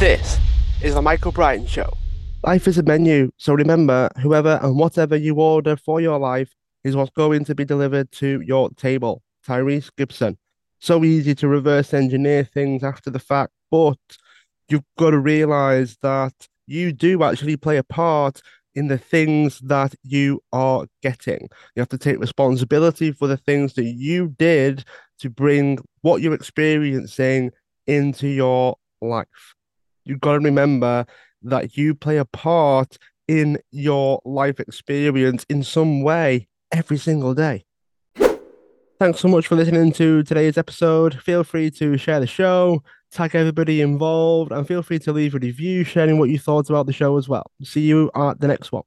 This is the Michael Brian Show. Life is a menu, so remember, whoever and whatever you order for your life is what's going to be delivered to your table. Tyrese Gibson. So easy to reverse engineer things after the fact, but you've got to realize that you do actually play a part in the things that you are getting. You have to take responsibility for the things that you did to bring what you're experiencing into your life. You've got to remember that you play a part in your life experience in some way every single day. Thanks so much for listening to today's episode. Feel free to share the show, tag everybody involved, and feel free to leave a review sharing what you thought about the show as well. See you at the next one.